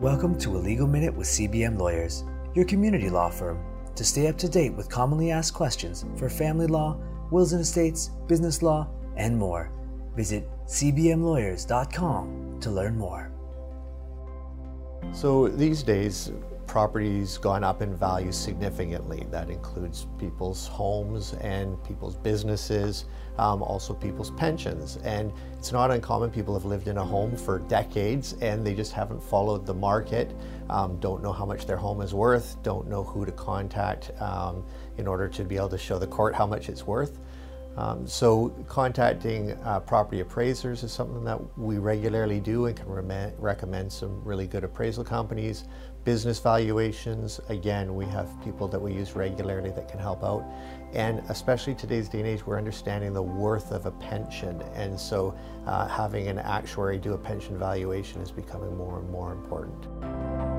Welcome to a Legal Minute with CBM Lawyers, your community law firm. To stay up to date with commonly asked questions for family law, wills and estates, business law, and more, visit cbmlawyers.com to learn more. So these days, property's gone up in value significantly. That includes people's homes and people's businesses, um, also people's pensions. And it's not uncommon. People have lived in a home for decades and they just haven't followed the market, um, don't know how much their home is worth, don't know who to contact um, in order to be able to show the court how much it's worth. Um, so contacting uh, property appraisers is something that we regularly do and can re recommend some really good appraisal companies. Business valuations, again, we have people that we use regularly that can help out. And especially today's day and age, we're understanding the worth of a pension. And so uh, having an actuary do a pension valuation is becoming more and more important.